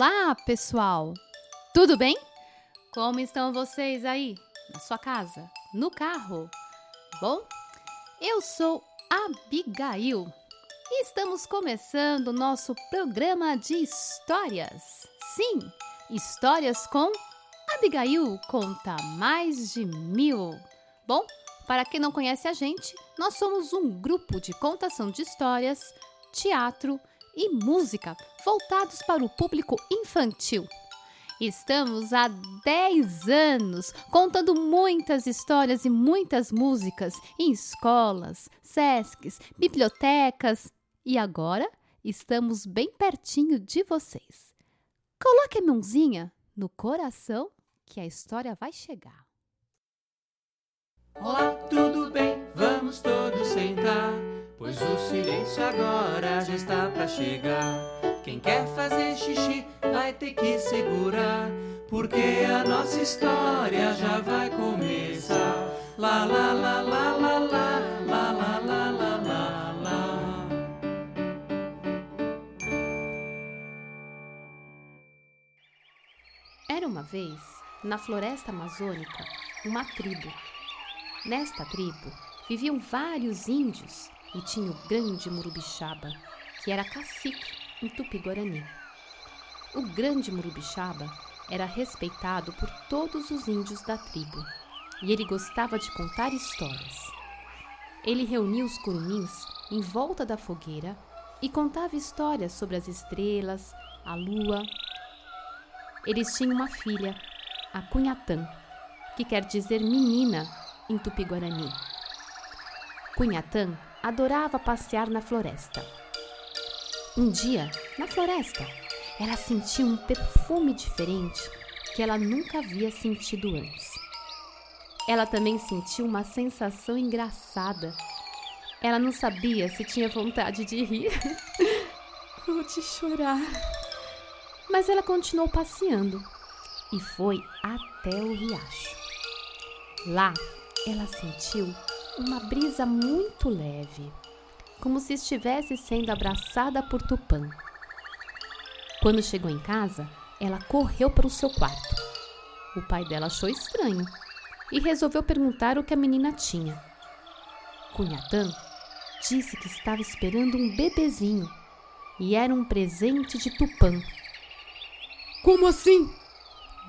Olá, pessoal! Tudo bem? Como estão vocês aí? Na sua casa? No carro? Bom, eu sou Abigail e estamos começando nosso programa de histórias. Sim, histórias com Abigail conta mais de mil. Bom, para quem não conhece a gente, nós somos um grupo de contação de histórias, teatro e música voltados para o público infantil. Estamos há 10 anos contando muitas histórias e muitas músicas em escolas, sescs, bibliotecas e agora estamos bem pertinho de vocês. Coloque a mãozinha no coração que a história vai chegar. Olá, tudo bem? Vamos todos. Pois o silêncio agora já está pra chegar. Quem quer fazer xixi vai ter que segurar, porque a nossa história já vai começar. Lá, lá, lá, lá, lá, lá, lá, lá, lá, lá, lá, lá. Era uma vez, na floresta amazônica, uma tribo. Nesta tribo viviam vários índios e tinha o grande Murubixaba, que era cacique em Tupi-Guarani. O grande Murubixaba era respeitado por todos os índios da tribo e ele gostava de contar histórias. Ele reunia os curumins em volta da fogueira e contava histórias sobre as estrelas, a lua. Eles tinham uma filha, a Cunhatã, que quer dizer menina em Tupi-Guarani. Cunhatã adorava passear na floresta. Um dia, na floresta, ela sentiu um perfume diferente que ela nunca havia sentido antes. Ela também sentiu uma sensação engraçada. Ela não sabia se tinha vontade de rir ou de chorar. Mas ela continuou passeando e foi até o riacho. Lá, ela sentiu uma brisa muito leve, como se estivesse sendo abraçada por Tupã. Quando chegou em casa, ela correu para o seu quarto. O pai dela achou estranho e resolveu perguntar o que a menina tinha. Cunhatã disse que estava esperando um bebezinho e era um presente de Tupã. Como assim?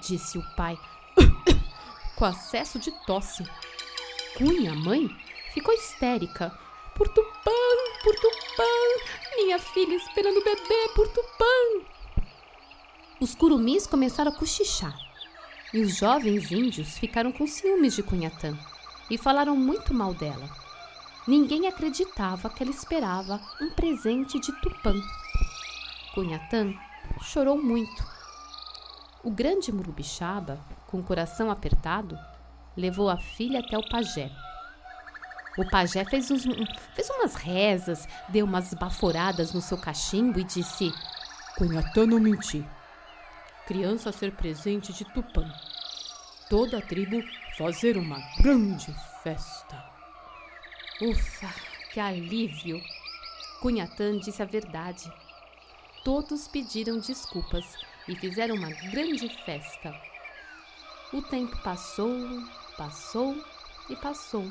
disse o pai, com acesso de tosse. Cunha, mãe, ficou histérica. Por Tupã, por Tupã, minha filha esperando o bebê por Tupã. Os curumis começaram a cochichar. E os jovens índios ficaram com ciúmes de Cunhatã e falaram muito mal dela. Ninguém acreditava que ela esperava um presente de Tupã. Cunhatã chorou muito. O grande Murubixaba, com o coração apertado, levou a filha até o pajé. O pajé fez, uns, fez umas rezas, deu umas baforadas no seu cachimbo e disse: Cunhatã não mentir. Criança ser presente de Tupã. Toda a tribo fazer uma grande festa. Ufa, que alívio! Cunhatã disse a verdade. Todos pediram desculpas e fizeram uma grande festa. O tempo passou, passou e passou.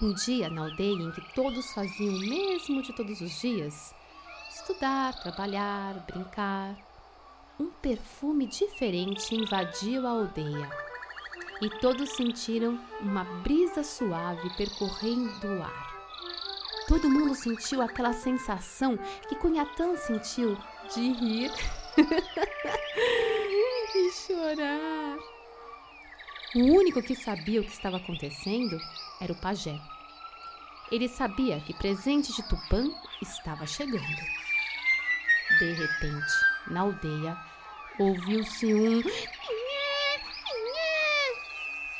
Um dia, na aldeia em que todos faziam o mesmo de todos os dias estudar, trabalhar, brincar um perfume diferente invadiu a aldeia e todos sentiram uma brisa suave percorrendo o ar. Todo mundo sentiu aquela sensação que Cunhatã sentiu de rir e chorar. O único que sabia o que estava acontecendo era o pajé. Ele sabia que presente de Tupã estava chegando. De repente, na aldeia, ouviu-se um.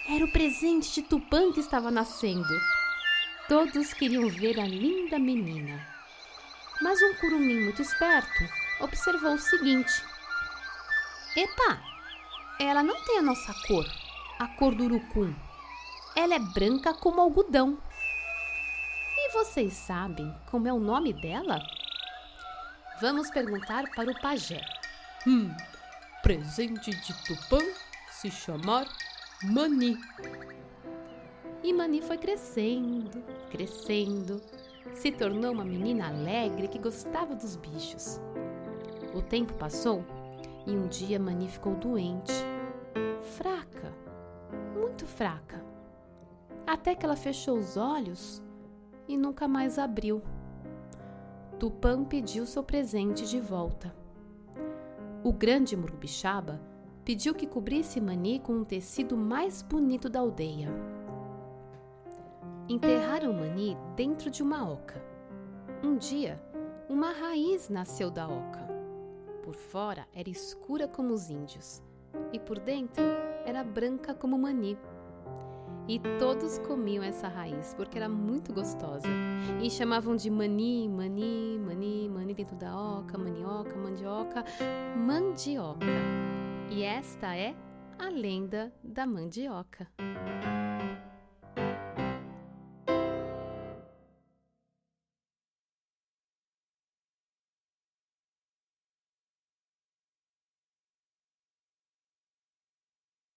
Era o presente de Tupã que estava nascendo. Todos queriam ver a linda menina. Mas um curumim muito esperto observou o seguinte: Epa, ela não tem a nossa cor, a cor do urucum. Ela é branca como algodão. E vocês sabem como é o nome dela? Vamos perguntar para o pajé. Hum, presente de Tupã se chamar Mani. E Mani foi crescendo, crescendo, se tornou uma menina alegre que gostava dos bichos. O tempo passou e um dia Mani ficou doente, fraca. Até que ela fechou os olhos e nunca mais abriu. Tupã pediu seu presente de volta. O grande Murubixaba pediu que cobrisse Mani com um tecido mais bonito da aldeia. Enterraram Mani dentro de uma oca. Um dia, uma raiz nasceu da oca. Por fora era escura como os índios e por dentro era branca como Mani. E todos comiam essa raiz porque era muito gostosa. E chamavam de mani, mani, mani, mani dentro da oca, manioca, mandioca, mandioca. E esta é a lenda da mandioca.